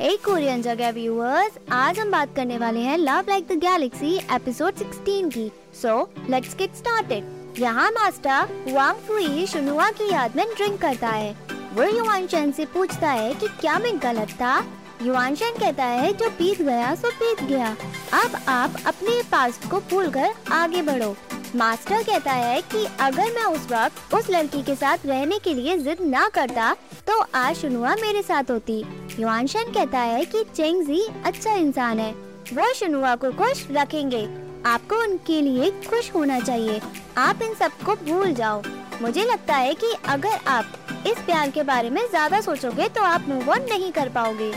हे Korean जगह viewers आज हम बात करने वाले हैं love like the galaxy episode 16 की। सो लेट्स गेट स्टार्टेड यहाँ मास्टर वांग फुई शुनुआ की याद में ड्रिंक करता है। वो युवान चैन से पूछता है कि क्या मैं गलत था? युवान चैन कहता है, जो बीत गया, सो बीत गया। अब आप अपने पास्ट को भूलकर आगे बढ़ो। मास्टर कहता है कि अगर मैं उस वक्त उस लड़की के साथ रहने के लिए जिद ना करता तो आज शुनुआ मेरे साथ होती। युवानशन कहता है कि चेंगजी अच्छा इंसान है। वो शुनुआ को खुश रखेंगे। आपको उनके लिए खुश होना चाहिए। आप इन सबको भूल जाओ। मुझे लगता है कि अगर आप इस प्यार के बारे में ज़्यादा सोचोगे तो आप मूव ऑन नहीं कर पाओगे।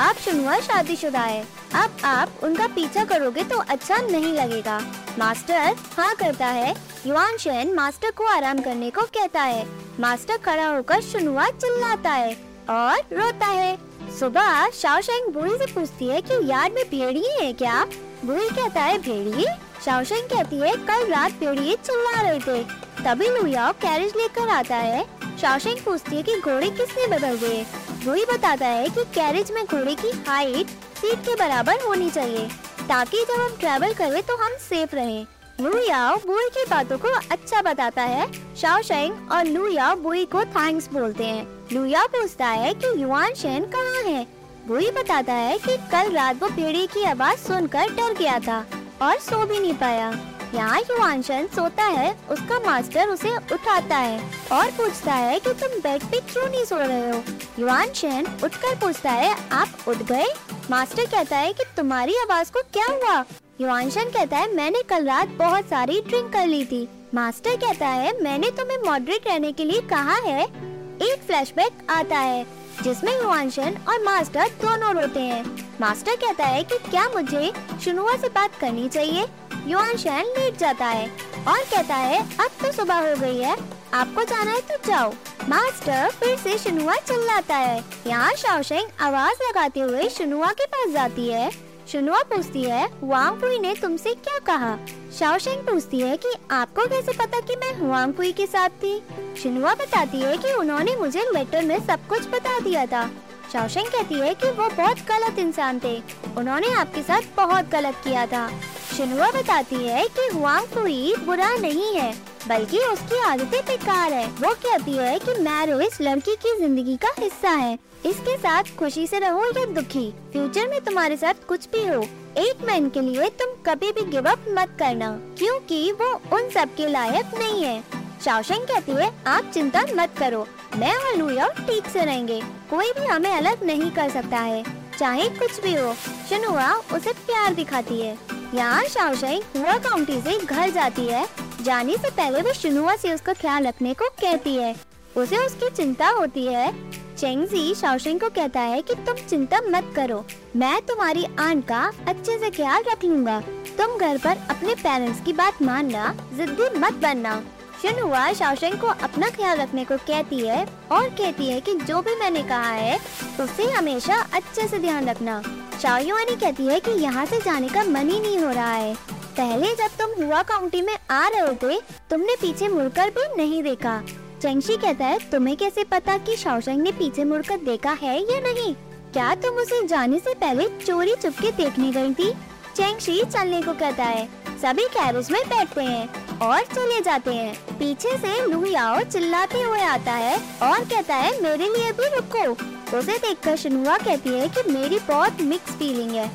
आप शुनुआ शादीशुदा है। अब आप उनका पीछा करोगे तो अच्छा नहीं लगेगा। मास्टर हाँ करता है। युवान शेन मास्टर को आराम करने को कहता है। मास्टर खड़ा होकर शुनुआ चिल्लाता है और रोता है। सुबह शाओशेंग बुरी से पूछती है कि यार्ड में भेड़िए है क्या? बुरी कहता है भेड़िए शाओशेंग कहती है, कल रात भेड़िए चिल्ला रहे थे। तभी लुयाओ कैरेज लेकर आता है। शाओशेंग पूछती है कि घोड़े किसने बदल गए बुरी बताता है कि कैरेज में घोड़े की हाइट सीट के बराबर होनी चाहिए। ताकि जब हम ट्रैवल करें तो हम सेफ़ रहें। लू याओ बुई की बातों को अच्छा बताता है। शाओ शेंग और लू बुई को थैंक्स बोलते हैं। लू याओ पूछता है कि युवान शेन कहाँ है? बुई बताता है कि कल रात वो भेड़ी की आवाज़ सुनकर डर गया था और सो भी नहीं पाया। यहाँ युवान शेन सोता है, उसका मास्टर उसे उठाता है और पूछता है कि तुम बेड पे क्यों नहीं सो रहे हो? युवान शेन उठकर पूछता है, आप उठ गए? मास्टर कहता है कि तुम्हारी आवाज़ को क्या हुआ? युवान युवानशन कहता है, मैंने कल रात बहुत सारी ड्रिंक कर ली थी। मास्टर कहता है, मैंने तुम्हें मॉडरेट रहने के लिए कहा है एक फ्लैशबैक आता है, जिसमें युवानशन और मास्टर दोनों रोते हैं। मास्टर कहता है कि क्या मुझे शुनुआ से बात करनी चाहिए? युवानशन लेट जाता है और कहता है, अब तो सुबह हो गई है, आपको जाना है तो जाओ। मास्टर फिर से शुनुआ चिल्लाता है। यहाँ शाओशेंग आवाज़ लगाते हुए शुनुआ के पास जाती है। शुनुआ पूछती है वांग पुई ने तुमसे क्या कहा? शाओशेंग पूछती है कि आपको कैसे पता कि मैं वांग पुई के साथ थी? शुनुआ बताती है कि उन्होंने मुझे लेटर में सब कुछ बता दिया था। शाओशेंग कहती है कि वो बहुत गलत इंसान थे। उन्होंने आपके साथ बहुत गलत किया था। शिनुआ बताती है कि हुआंग फुई बुरा नहीं है। बल्कि उसकी आदतें बेकार है। वो कहती है कि मैरिज लड़की की ज़िंदगी का हिस्सा है। इसके साथ खुशी से रहो या दुखी। फ्यूचर में तुम्हारे साथ कुछ भी हो, एक मैन के लिए तुम कभी भी गिव अप मत करना, क्योंकि वो उन सब के लायक नहीं है। शाओशेंग कहती है, आप चिंता मत करो, मैं और लुया ठीक से रहेंगे। कोई भी हमें अलग नहीं कर सकता है, चाहे कुछ भी हो। शनुआ उसे प्यार दिखाती है। यहाँ शाओशेंग हुआ काउंटी से घर जाती है। जाने से पहले वो शुनुआ से उसका ख्याल रखने को कहती है। उसे उसकी चिंता होती है। चेंगजी शाओशेंग को कहता है कि तुम चिंता मत करो। मैं तुम्हारी आंट का अच्छे से ख्याल रख लूँगा। तुम घर पर अपने पेरेंट्स की बात मानना, जिद्दी मत बनना। शिनहुआ शाओशेंग को अपना ख्याल रखने को कहती है और कहती है कि जो भी मैंने कहा है, उसे हमेशा अच्छे से ध्यान रखना। शाओयुआनी कहती है कि यहाँ से जाने का मन ही नहीं हो रहा है। पहले जब तुम हुआ काउंटी में आ रहे थे तुमने पीछे मुड़कर भी नहीं देखा। चेंगशी कहता है, तुम्हें कैसे पता कि शाओशेंग ने पीछे मुड़कर देखा है या नहीं? क्या तुम उसे जाने से पहले चोरी चुपके देखने गई थी? चेंगशी चलने को कहता है, सभी कैरेज में बैठते हैं और चले जाते हैं। पीछे से लुयाओ चिल्लाते हुए आता है और कहता है, मेरे लिए भी रुको। उसे देखकर शनुआ कहती है कि मेरी बहुत मिक्स फीलिंग है।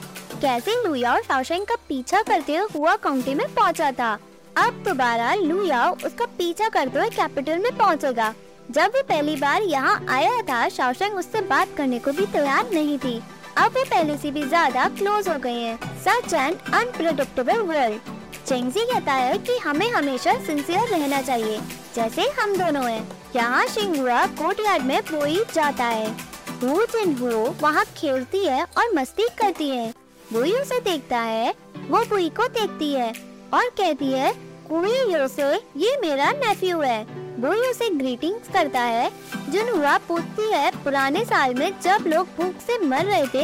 कैसे लुयाओ शाओशेंग का पीछा करते हुए हुआ काउंटी में पहुँचा था। अब दोबारा लुयाओ उसका पीछा करते हुए कैपिटल में पहुंचेगा। जब वो पहली बार यहाँ आया था शाओशेंग उससे बात करने को भी तैयार नहीं थी। अब वे पहले से भी ज़्यादा क्लोज हो गए हैं। Such and unpredictable world. चेंगजी कहता है कि हमें हमेशा सिंसियर रहना चाहिए, जैसे हम दोनों हैं। यहाँ शिंगुआ कोर्टयार्ड में बोई जाता है। जिन वहाँ खेलती है और मस्ती करती है। बुई उसे देखता है, वो बुई को देखती है और कहती है कुई से ये मेरा नेफ्यू है। बुई उसे ग्रीटिंग्स करता है जुनहुआ पूछती है, पुराने साल में जब लोग भूख से मर रहे थे,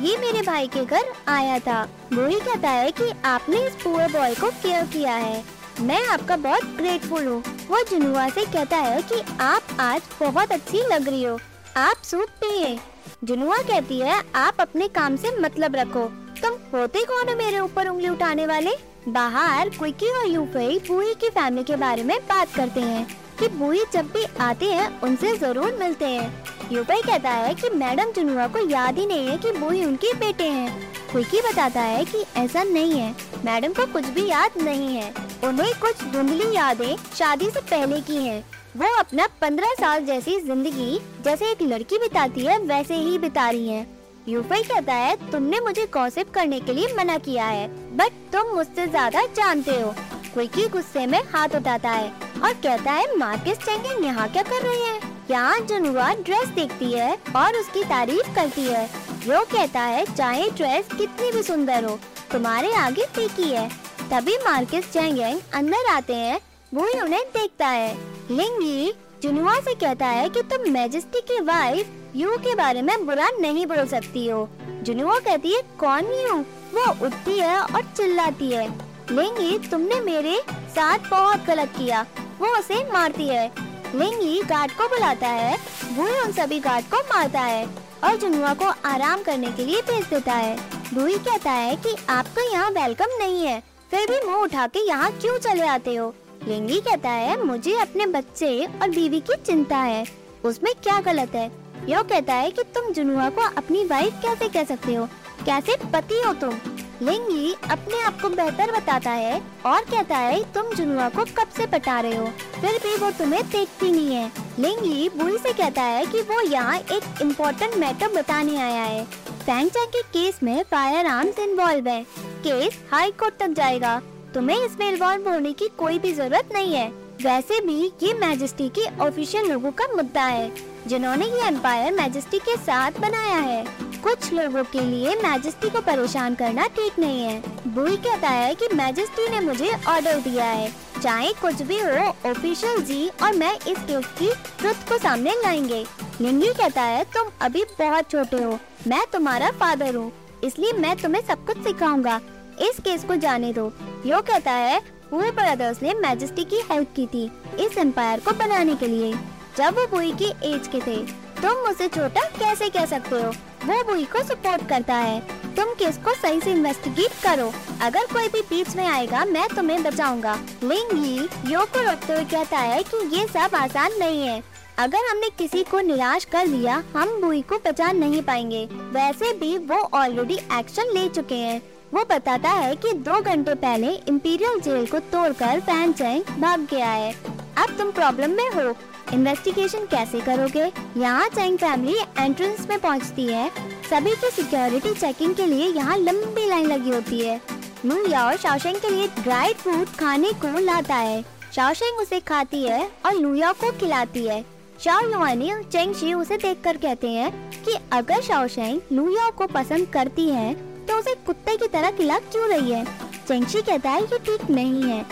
ये मेरे भाई के घर आया था। बुई कहता है कि, आपने इस पुअर बॉय को केयर किया है। मैं आपका बहुत ग्रेटफुल हूँ। वो जुनुआ से कहता है कि, आप आज बहुत अच्छी लग रही हो। आप सूप पिए जुनुआ कहती है, आप अपने काम से मतलब रखो। तुम होते कौन हो मेरे ऊपर उंगली उठाने वाले? बाहर क्विकी और यूफई बुई की फैमिली के बारे में बात करते हैं कि बुई जब भी आते हैं, उनसे ज़रूर मिलते हैं। यूफई कहता है कि मैडम जुनुआ को याद ही नहीं है कि बुई उनके बेटे हैं। क्विकी बताता है कि ऐसा नहीं है, मैडम को कुछ भी याद नहीं है। उन्हें कुछ धुंधली यादें शादी से पहले की हैं। वो अपना पंद्रह साल जैसी ज़िंदगी, जैसे एक लड़की बिताती है, वैसे ही बिता रही है। यूफई कहता है तुमने मुझे गॉसिप करने के लिए मना किया है बट तुम मुझसे ज़्यादा जानते हो। क्विकी गुस्से में हाथ उठाता है और कहता है, मार्केस चेंगेन यहाँ क्या कर रही है? यहाँ जुनुआ ड्रेस देखती है और उसकी तारीफ़ करती है। वो कहता है, चाहे ड्रेस कितनी भी सुंदर हो, तुम्हारे आगे फीकी है। तभी मार्केस चेंगेन अंदर आते हैं, वो उन्हें देखता है। लिंगी जुनुआ से कहता है कि तुम मैजेस्टी की वाइफ यू के बारे में बुरा नहीं बोल सकती हो। जुनुआ कहती है, कौन यू वो उठती है और चिल्लाती है। लिंगी, तुमने मेरे साथ बहुत गलत किया। वो उसे मारती है। लिंगी गार्ड को बुलाता है। वो उन सभी गार्ड को मारता है और जुनुआ को आराम करने के लिए भेज देता है। बुई कहता है कि आपको यहाँ वेलकम नहीं है। फिर भी मुँह उठा के यहाँ क्यों चले आते हो? लिंगी कहता है, मुझे अपने बच्चे और बीवी की चिंता है। उसमें क्या गलत है? यो कहता है कि तुम जुनुआ को अपनी वाइफ कैसे कह सकते हो? कैसे पति हो तुम? लिंगी अपने आप को बेहतर बताता है और कहता है, तुम जुनुआ को कब से पटा रहे हो? फिर भी वो तुम्हें देखती नहीं है। लिंगी बुई से कहता है कि वो यहाँ एक इम्पोर्टेंट मैटर बताने आया है। फैंग के केस में फायर आर्म्स इन्वॉल्व है। केस हाई कोर्ट तक जाएगा। तुम्हें इसमें इन्वॉल्व होने की कोई भी ज़रूरत नहीं है। वैसे भी ये मैजेस्टी के ऑफिशियल लोगों का मुद्दा है। जिन्होंने ये एम्पायर मैजेस्टी के साथ बनाया है। कुछ लोगों के लिए मैजेस्टी को परेशान करना ठीक नहीं है। बुई कहता है कि मैजेस्टी ने मुझे ऑर्डर दिया है। चाहे कुछ भी हो ऑफिशियल जी और मैं इस केस की ट्रुथ को सामने लाएँगे। लिंगी कहता है, तुम अभी बहुत छोटे हो। मैं तुम्हारा फादर हूँ। इसलिए मैं तुम्हें सब कुछ सिखाऊँगा। इस केस को जाने दो। यो कहता है हुए ब्रदर्स ने मैजेस्टी की हेल्प की थी इस एम्पायर को बनाने के लिए। जब वो बुई की एज के थे, तुम उसे छोटा कैसे कह सकते हो? वो बुई को सपोर्ट करता है। तुम केस को सही से इन्वेस्टिगेट करो? अगर कोई भी बीच में आएगा, मैं तुम्हें बचाऊँगा। लिंगी यो को रोकते हुए कहता है कि ये सब आसान नहीं है। अगर हमने किसी को निराश कर दिया हम बुई को बचा नहीं पाएँगे। वैसे भी वो ऑलरेडी एक्शन ले चुके हैं। वो बताता है कि दो घंटे पहले इम्पीरियल जेल को तोड़कर फ़ैन चैंग भाग गया है। अब तुम प्रॉब्लम में हो। इन्वेस्टिगेशन कैसे करोगे? यहाँ चैंग फैमिली एंट्रेंस में पहुँचती है। सभी की सिक्योरिटी चेकिंग के लिए यहाँ लंबी लाइन लगी होती है। लू याओ शाओशेंग के लिए ड्राई फ्रूट खाने को लाता है। शाओशेंग उसे खाती है और लुया को खिलाती है। शाओ और चेंग शी उसे देखकर कहते हैं कि अगर शाओशेंग लुया को पसंद करती है तो उसे कुत्ते की तरह खिला क्यों रही है? चेंगशी कहता है ये ठीक नहीं है।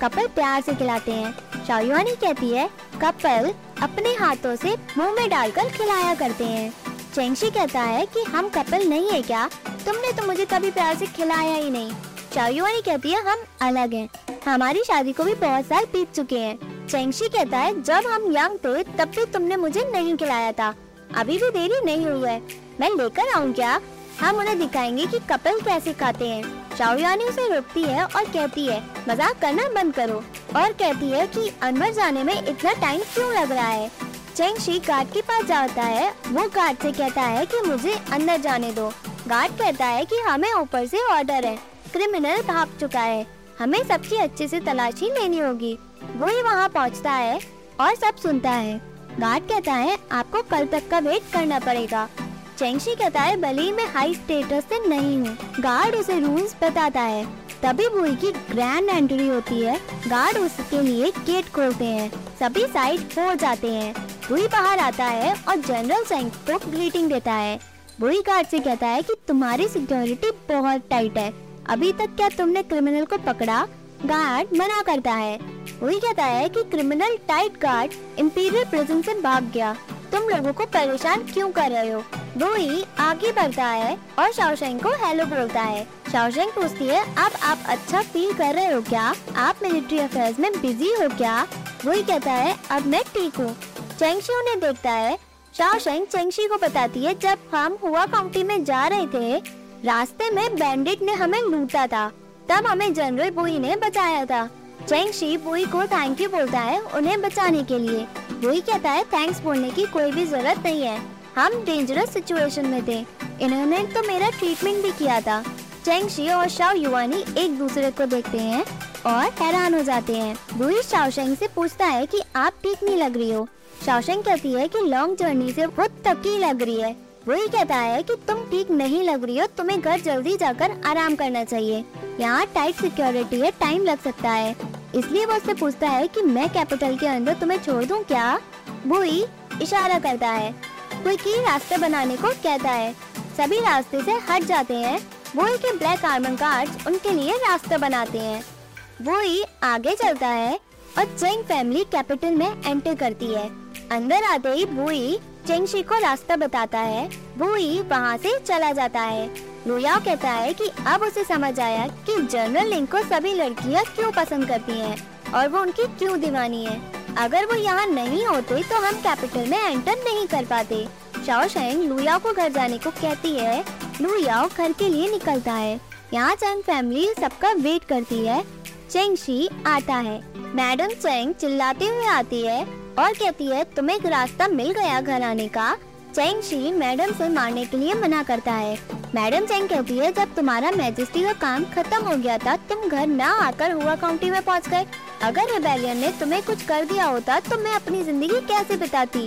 कपल प्यार से खिलाते हैं। शाओयुआनी कहती है कपल अपने हाथों से मुँह में डालकर खिलाया करते हैं। चेंगशी कहता है कि, हम कपल नहीं है क्या? तुमने तो मुझे कभी प्यार से खिलाया ही नहीं। शाओयुआनी कहती है, हम अलग हैं। हमारी शादी को भी बहुत साल बीत चुके हैं। चेंगशी कहता है, जब हम यंग थे, तब भी तुमने मुझे नहीं खिलाया था। अभी भी देरी नहीं हुई है। मैं लेकर आऊँ क्या? हम उन्हें दिखाएँगे कि कपल कैसे खाते हैं। चाओयानी उसे रोकती है और कहती है, मज़ाक करना बंद करो। और कहती है कि अनवर जाने में इतना टाइम क्यों लग रहा है? चेंग शी गार्ड के पास जाता है। वो गार्ड से कहता है कि मुझे अंदर जाने दो। गार्ड कहता है कि हमें ऊपर से ऑर्डर है। क्रिमिनल भाग चुका है। हमें सबकी अच्छे से तलाशी लेनी होगी। वो ही वहाँ पहुँचता है और सब सुनता है। गार्ड कहता है, आपको कल तक का वेट करना पड़ेगा। चेंगशी कहता है भले मैं हाई स्टेटस से नहीं हूँ। गार्ड उसे रूल्स बताता है। तभी बुई की ग्रैंड एंट्री होती है। गार्ड उसके लिए गेट खोलते हैं। सभी साइड हो जाते हैं। बुई बाहर आता है और जनरल सेंग को ग्रीटिंग देता है। बुई गार्ड से कहता है कि तुम्हारी सिक्योरिटी बहुत टाइट है। अभी तक क्या तुमने क्रिमिनल को पकड़ा? गार्ड मना करता है। वही कहता है कि criminal tight guard imperial prison से भाग गया। तुम लोगों को परेशान क्यों कर रहे हो? ही आगे बढ़ता है और शाओशेंग को हेलो बोलता है। शाओशेंग पूछती है, अब आप अच्छा फील कर रहे हो क्या? आप मिलिट्री अफेयर्स में बिज़ी हो क्या? वही कहता है, अब मैं ठीक हूँ। चेंगशी उन्हें देखता है। शाओशेंग चेंगशी को बताती है, जब हम हुआ काउंटी में जा रहे थे, रास्ते में बैंडिट ने हमें लूटा था। तब हमें जनरल बुई ने बचाया था। चेंगशी बुई को थैंक यू बोलता है उन्हें बचाने के लिए। बुई कहता है थैंक्स बोलने की कोई भी ज़रूरत नहीं है। हम डेंजरस सिचुएशन में थे। इन्होंने तो मेरा ट्रीटमेंट भी किया था। चेंगशी और शाओ युवानी एक दूसरे को देखते हैं और हैरान हो जाते हैं। बुई शाओशेंग से पूछता है कि आप ठीक नहीं लग रही हो। शाओशेंग कहती है कि लॉन्ग जर्नी से वो थकी लग रही है। वही कहता है कि तुम ठीक नहीं लग रही हो, तुम्हें घर जल्दी जाकर आराम करना चाहिए। यहाँ टाइट सिक्योरिटी है टाइम लग सकता है। इसलिए वो उससे पूछता है कि मैं कैपिटल के अंदर तुम्हें छोड़ दूँ क्या? बुई इशारा करता है। कोई की रास्ते बनाने को कहता है। सभी रास्ते से हट जाते हैं। वही के ब्लैक आर्मर गार्ड्स उनके लिए रास्ते बनाते हैं। वही आगे चलता है और चेंग फैमिली कैपिटल में एंटर करती है। अंदर आते ही बुई चेंगशी को रास्ता बताता है। बुई वहाँ से चला जाता है। लुयाओ कहता है कि अब उसे समझ आया कि जनरल लिंक को सभी लड़कियाँ क्यों पसंद करती हैं और वो उनकी क्यों दीवानी है। अगर वो यहाँ नहीं होते तो हम कैपिटल में एंटर नहीं कर पाते। शाओ शेंग लुयाओ को घर जाने को कहती है। लुयाओ घर के लिए निकलता है। यहाँ चंग फैमिली सबका वेट करती है। चेंग चेंगशी आता है। मैडम चेंग चिल्लाते हुए आती है और कहती है, तुम्हें एक रास्ता मिल गया घर आने का। चेंग शी मैडम से मारने के लिए मना करता है। मैडम चेंग कहती है, जब तुम्हारा मैजेस्टी का काम खत्म हो गया था, तुम घर न आकर हुआ काउंटी में पहुँच गए। अगर रेबेलियन ने तुम्हें कुछ कर दिया होता तो मैं अपनी ज़िंदगी कैसे बिताती?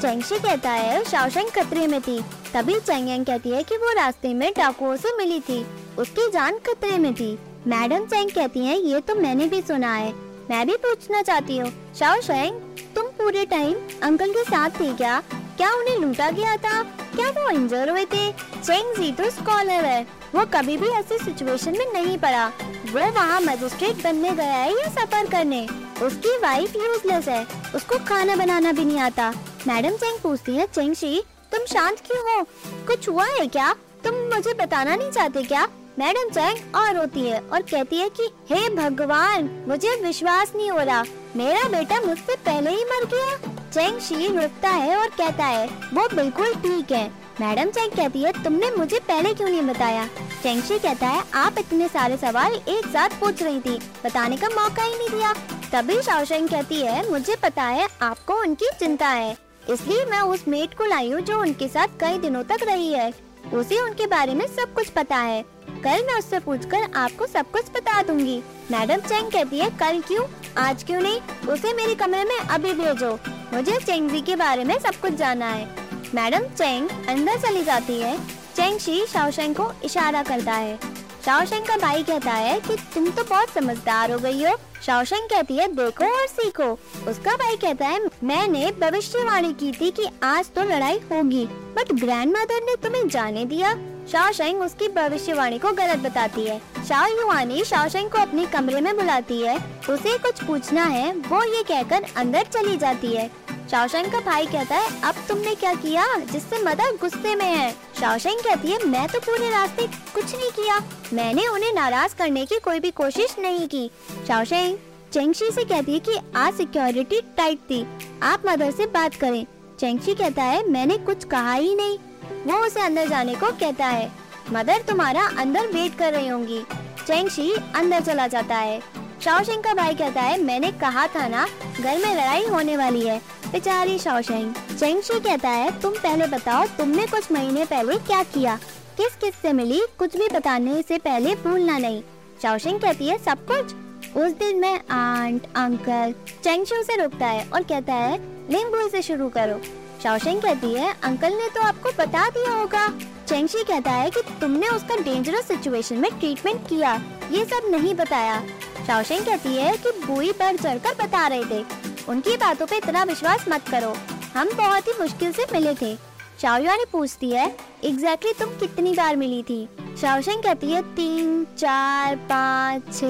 चेंगशी कहता है शाओशेंग खतरे में थी। तभी चेंगेंग कहती है कि वो रास्ते में डाकुओं से मिली थी। उसकी जान खतरे में थी। मैडम चेंग कहती है, ये तो मैंने भी सुना है। मैं भी पूछना चाहती हूँ। शाओशेंग, तुम पूरे टाइम अंकल के साथ थे क्या? क्या उन्हें लूटा गया था? क्या वो इंजर हुए थे? चेंग जी तो स्कॉलर है। वो कभी भी ऐसी सिचुएशन में नहीं पड़ा। वो वहाँ मजिस्ट्रेट बनने गया है या सफ़र करने। उसकी वाइफ यूजलेस है। उसको खाना बनाना भी नहीं आता। मैडम चेंग पूछती है, चेंग शी, तुम शांत क्यों हो? कुछ हुआ है क्या? तुम मुझे बताना नहीं चाहते क्या? मैडम चैंग और रोती है और कहती है कि, हे भगवान, मुझे विश्वास नहीं हो रहा। मेरा बेटा मुझसे पहले ही मर गया। चैंग शी रुकता है और कहता है, वो बिल्कुल ठीक है। मैडम चैंग कहती है, तुमने मुझे पहले क्यों नहीं बताया? चैंग शी कहता है, आप इतने सारे सवाल एक साथ पूछ रही थी, बताने का मौका ही नहीं दिया। तभी शाओशेंग कहती है, मुझे पता है, आपको उनकी चिंता है। इसलिए मैं उस मेट को लाई हूँ जो उनके साथ कई दिनों तक रही है। उसे उनके बारे में सब कुछ पता है। कल मैं उससे पूछकर आपको सब कुछ बता दूँगी। मैडम चेंग कहती है, कल क्यों? आज क्यों नहीं? उसे मेरे कमरे में अभी भेजो। मुझे चेंग जी के बारे में सब कुछ जानना है। मैडम चेंग अंदर चली जाती है। चेंग शी शाओशेंग को इशारा करता है। शाओशेंग का भाई कहता है कि तुम तो बहुत समझदार हो गई हो। शाओशेंग कहती है, देखो और सीखो। उसका भाई कहता है, मैंने भविष्यवाणी की थी कि आज तो लड़ाई होगी बट ग्रैंड मदर ने तुम्हें जाने दिया। शाओशेंग उसकी भविष्यवाणी को गलत बताती है। शाओ युवानी शाओशेंग को अपने कमरे में बुलाती है। उसे कुछ पूछना है, वो ये कहकर अंदर चली जाती है। शाओशेंग का भाई कहता है, अब तुमने क्या किया जिससे मदर गुस्से में है? शाओशेंग कहती है, मैं तो पूरे रास्ते कुछ नहीं किया। मैंने उन्हें नाराज़ करने की कोई भी कोशिश नहीं की। शाओशेंग चेंगशी से कहती है कि आज सिक्योरिटी टाइट थी। आप मदर से बात करें। चेंगशी कहता है, मैंने कुछ कहा ही नहीं। वो उसे अंदर जाने को कहता है। मदर, तुम्हारा अंदर वेट कर रही होंगी। चेंगशी अंदर चला जाता है। शाओशेंग का भाई कहता है, मैंने कहा था ना, घर में लड़ाई होने वाली है। बेचारी शाओशेंग। चेंगशी कहता है, तुम पहले बताओ, तुमने कुछ महीने पहले क्या किया? किस किस से मिली? कुछ भी बताने से पहले भूलना नहीं। शाओशेंग कहती है, सब कुछ? उस दिन मैं आंट अंकल चेंगशू से रुकता है और कहता है लिंगबू से शुरू करो। शाओशेंग कहती है अंकल ने तो आपको बता दिया होगा। चेंगशी कहता है कि तुमने उसका डेंजरस सिचुएशन में ट्रीटमेंट किया। ये सब नहीं बताया। शाओशेंग कहती है कि बुई बढ़ चढ़कर बता रहे थे। उनकी बातों पे इतना विश्वास मत करो। हम बहुत ही मुश्किल से मिले थे। शाओयुआ ने पूछती है एग्जैक्टली exactly तुम कितनी बार मिली थी? शाओशेंग कहती है, तीन, चार, पाँच, छ,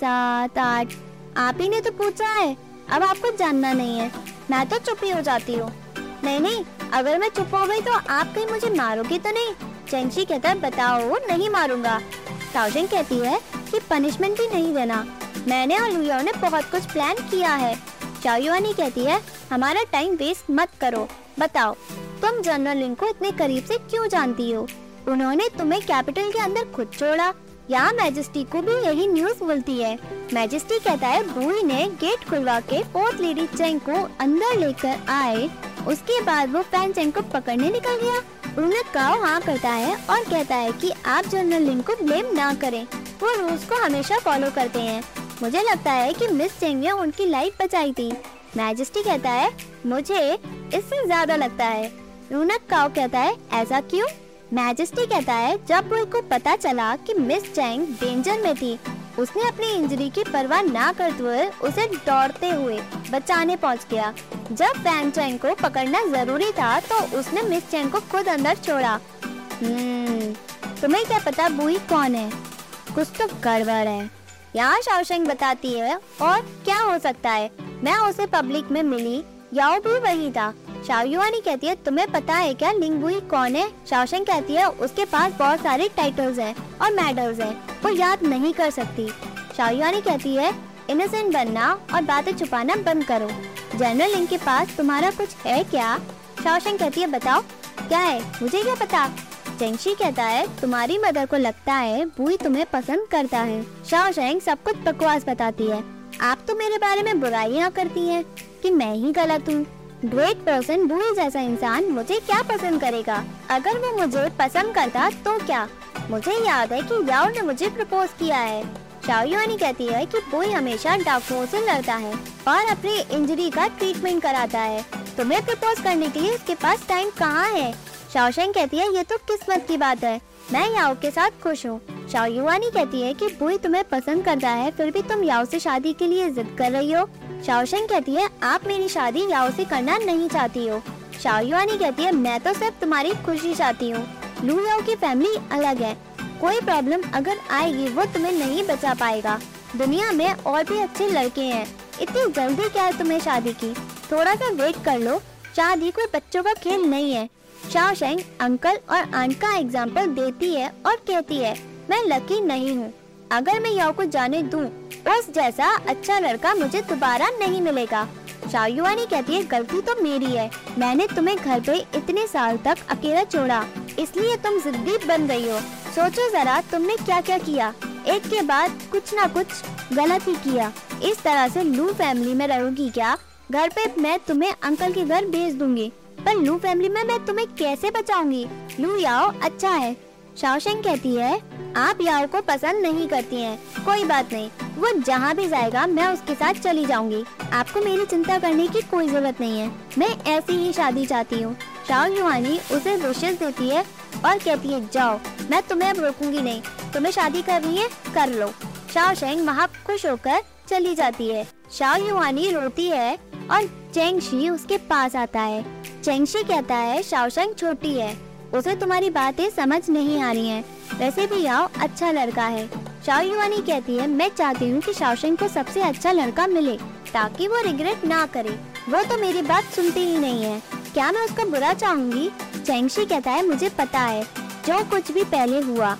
सात, आठ। आप ही ने तो पूछा है, अब आपको जानना नहीं है। मैं तो चुप ही हो जाती हूँ। नहीं नहीं, अगर मैं चुप हो गई तो आप कहीं मुझे मारोगे तो नहीं। चेंगशी कहता है, बताओ, नहीं मारूँगा। शाओशेंग कहती है कि पनिशमेंट भी नहीं देना। मैंने और ने बहुत कुछ प्लान किया है। चायुआनी कहती है, हमारा टाइम वेस्ट मत करो, बताओ। तुम जनरल लिंक को इतने करीब से क्यों जानती हो? उन्होंने तुम्हें कैपिटल के अंदर खुद छोड़ा। यहाँ मैजेस्टी को भी यही न्यूज़ मिलती है। मैजेस्टी कहता है बुई ने गेट खुलवा के फोर्थ लेडी चेंग को अंदर लेकर आए। उसके बाद वो फ़ैन चेंग को पकड़ने निकल गया। उन्हें काओ हाँ करता है और कहता है कि आप जनरल लिंग को ब्लेम ना करें। वो रूल्स को हमेशा फॉलो करते हैं। मुझे लगता है कि मिस चेंग ने उनकी लाइफ बचाई थी। मैजेस्टी कहता है, मुझे इससे ज़्यादा लगता है। रूनक काओ कहता है ऐसा क्यों? मैजेस्टी कहता है जब बुई को पता चला कि मिस चैंग डेंजर में थी उसने अपनी इंजरी की परवाह ना करते हुए उसे दौड़ते हुए बचाने पहुँच गया। जब फ़ैन चैंग को पकड़ना ज़रूरी था तो उसने मिस चैंग को खुद अंदर छोड़ा। हम्म, तुम्हें क्या पता बुई कौन है? कुछ तो गड़बड़ है। यहाँ शाओशेंग बताती है और क्या हो सकता है? मैं उसे पब्लिक में मिली। याओ भी वही था। शाओयुआनी कहती है, तुम्हें पता है क्या, लिंगबुई कौन है? शाओशेंग कहती है, उसके पास बहुत सारे टाइटल्स हैं और मेडल्स हैं, वो याद नहीं कर सकती. शाओयुआनी कहती है इनोसेंट बनना और बातें छुपाना बंद करो। जनरल लिंग के पास तुम्हारा कुछ है क्या? शाओशेंग कहती है, बताओ, क्या है? मुझे क्या पता? चेंगशी कहता है, तुम्हारी मदर को लगता है बुई तुम्हें पसंद करता है। शाओशेंग सब कुछ बकवास बताती है, आप तो मेरे बारे में बुराइयाँ करती हैं कि मैं ही गलत हूँ। ग्रेट पर्सन बुई जैसा इंसान मुझे क्या पसंद करेगा? अगर वो मुझे पसंद करता तो क्या? मुझे याद है कि याओ ने मुझे प्रपोज किया है। शाओयुआनी कहती है कि बुई हमेशा डॉक्टरों से लड़ता है और अपनी इंजरी का ट्रीटमेंट कराता है। तुम्हें प्रपोज करने के लिए उसके पास टाइम कहाँ है? शाओशेंग कहती है, ये तो किस्मत की बात है। मैं याओ के साथ खुश हूँ। शाओयुआनी कहती है कि बुई तुम्हें पसंद करता है, फिर भी तुम याओ से शादी के लिए जिद कर रही हो। शाओशेंग कहती है, आप मेरी शादी याओ से करना नहीं चाहती हो। शाओयुआनी कहती है, मैं तो सिर्फ़ तुम्हारी खुशी चाहती हूँ। लू याओ की फैमिली अलग है। कोई प्रॉब्लम अगर आएगी, वो तुम्हें नहीं बचा पाएगा। दुनिया में और भी अच्छे लड़के हैं। इतनी जल्दी क्या है तुम्हें शादी की? थोड़ा सा वेट कर लो। शादी कोई बच्चों का खेल नहीं है। शाओशेंग अंकल और आंट का एग्ज़ाम्पल देती है और कहती है, मैं लकी नहीं हूँ। अगर मैं याओ को जाने दूँ उस जैसा अच्छा लड़का मुझे दोबारा नहीं मिलेगा। शायुआनी कहती है, गलती तो मेरी है। मैंने तुम्हें घर पे इतने साल तक अकेला छोड़ा, इसलिए तुम जिद्दी बन गई हो। सोचो जरा, तुमने क्या क्या किया? एक के बाद कुछ ना कुछ गलत ही किया। इस तरह से लू फैमिली में रहोगी क्या? घर पे मैं तुम्हें अंकल के घर भेज दूँगी, पर लू फैमिली में मैं तुम्हें कैसे बचाऊँगी? लू, याओ अच्छा है। शाओशेंग कहती है, आप याओ को पसंद नहीं करती हैं। कोई बात नहीं, वो जहाँ भी जाएगा, मैं उसके साथ चली जाऊँगी। आपको मेरी चिंता करने की कोई ज़रूरत नहीं है। मैं ऐसी ही शादी चाहती हूँ। शाओ युवानी उसे विशेष देती है और कहती है, जाओ, मैं तुम्हें अब रोकूँगी नहीं। तुम्हें शादी करनी है, कर लो। शाओ शेंग वहाँ खुश होकर चली जाती है। शाओ युवानी रोती है और चेंगशी उसके पास आता है। चेंगशी कहता है शाओशेंग छोटी है। उसे तुम्हारी बातें समझ नहीं आ रही हैं। वैसे भी याओ अच्छा लड़का है। शाओ युवानी कहती है, मैं चाहती हूँ कि शाओशेंग को सबसे अच्छा लड़का मिले, ताकि वो रिग्रेट ना करे। वो तो मेरी बात सुनती ही नहीं है। क्या मैं उसका बुरा चाहूँगी? चेंगशी कहता है, मुझे पता है, जो कुछ भी पहले हुआ।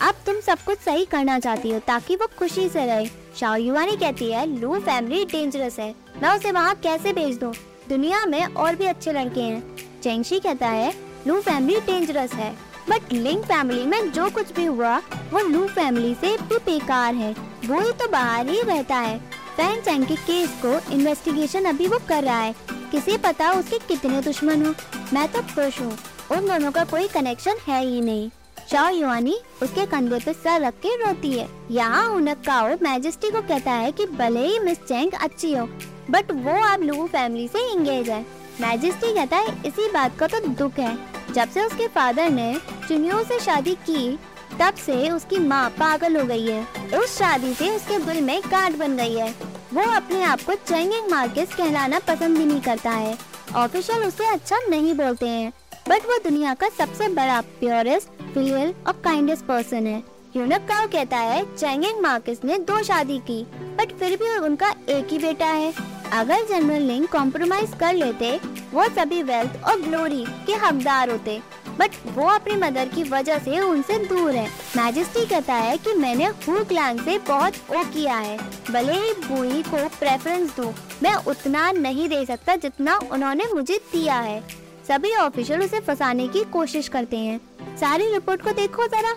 अब तुम सब कुछ सही करना चाहती हो, ताकि वो खुशी से रहे। शाओ युवानी कहती है, लू, फैमिली डेंजरस है। मैं उसे वहाँ कैसे भेज दूँ? दुनिया में और भी अच्छे लड़के हैं। चेंगशी कहता है लू फैमिली डेंजरस है बट लिंग फैमिली में जो कुछ भी हुआ, वो लू फैमिली से भी बेकार है। वो ही तो बाहर ही रहता है। फ़ैन चैंग के केस को इन्वेस्टिगेशन अभी वो कर रहा है। किसे पता उसके कितने दुश्मन हो? मैं तो खुश हूँ। उन दोनों का कोई कनेक्शन है ही नहीं। शाओ युआनी उसके कंधे पे सर रख के रोती है। यहाँ उनक काओ मैजेस्टी को कहता है कि भले ही मिस चैंग अच्छी हो बट वो आप लू फैमिली से इंगेज है। मैजेस्टी कहता है इसी बात का तो दुख है। जब से उसके फादर ने चुनियो से शादी की, तब से उसकी माँ पागल हो गई है। उस शादी से उसके दिल में गांठ बन गई है। वो अपने आप को चेंगिंग मार्केस कहलाना पसंद भी नहीं करता है। ऑफिशियल उसे अच्छा नहीं बोलते हैं, बट वो दुनिया का सबसे बड़ा प्योरेस्ट फिलियल और काइंडेस्ट पर्सन है। यूनक काओ कहता है चेंगिंग मार्केस ने दो शादी की, बट फिर भी उनका एक ही बेटा है। अगर जनरल लिंग कॉम्प्रोमाइज कर लेते वो सभी वेल्थ और ग्लोरी के हकदार होते। बट वो अपनी मदर की वजह से उनसे दूर है। मैजेस्टी कहता है कि मैंने हु क्लैन से बहुत ओ किया है। भले ही बुई को प्रेफरेंस दूँ, मैं उतना नहीं दे सकता जितना उन्होंने मुझे दिया है। सभी ऑफिसर उसे फंसाने की कोशिश करते हैं। सारी रिपोर्ट को देखो जरा।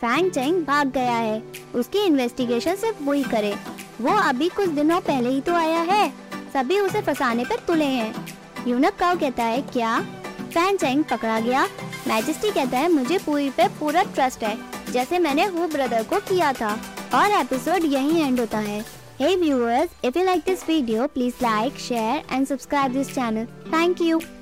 फैंग चेंग भाग गया है। उसकी इन्वेस्टिगेशन सिर्फ़ वही करे। वो अभी कुछ दिनों पहले ही तो आया है। सभी उसे फंसाने पर तुले हैं। यूनक काउ कहता है क्या? फ़ैन चैंग पकड़ा गया। मैजेस्टी कहता है मुझे पूरी पे पूरा ट्रस्ट है जैसे मैंने हु ब्रदर को किया था। और एपिसोड यही एंड होता है। Hey viewers, if you like this video, please like, share and subscribe this channel. Thank you.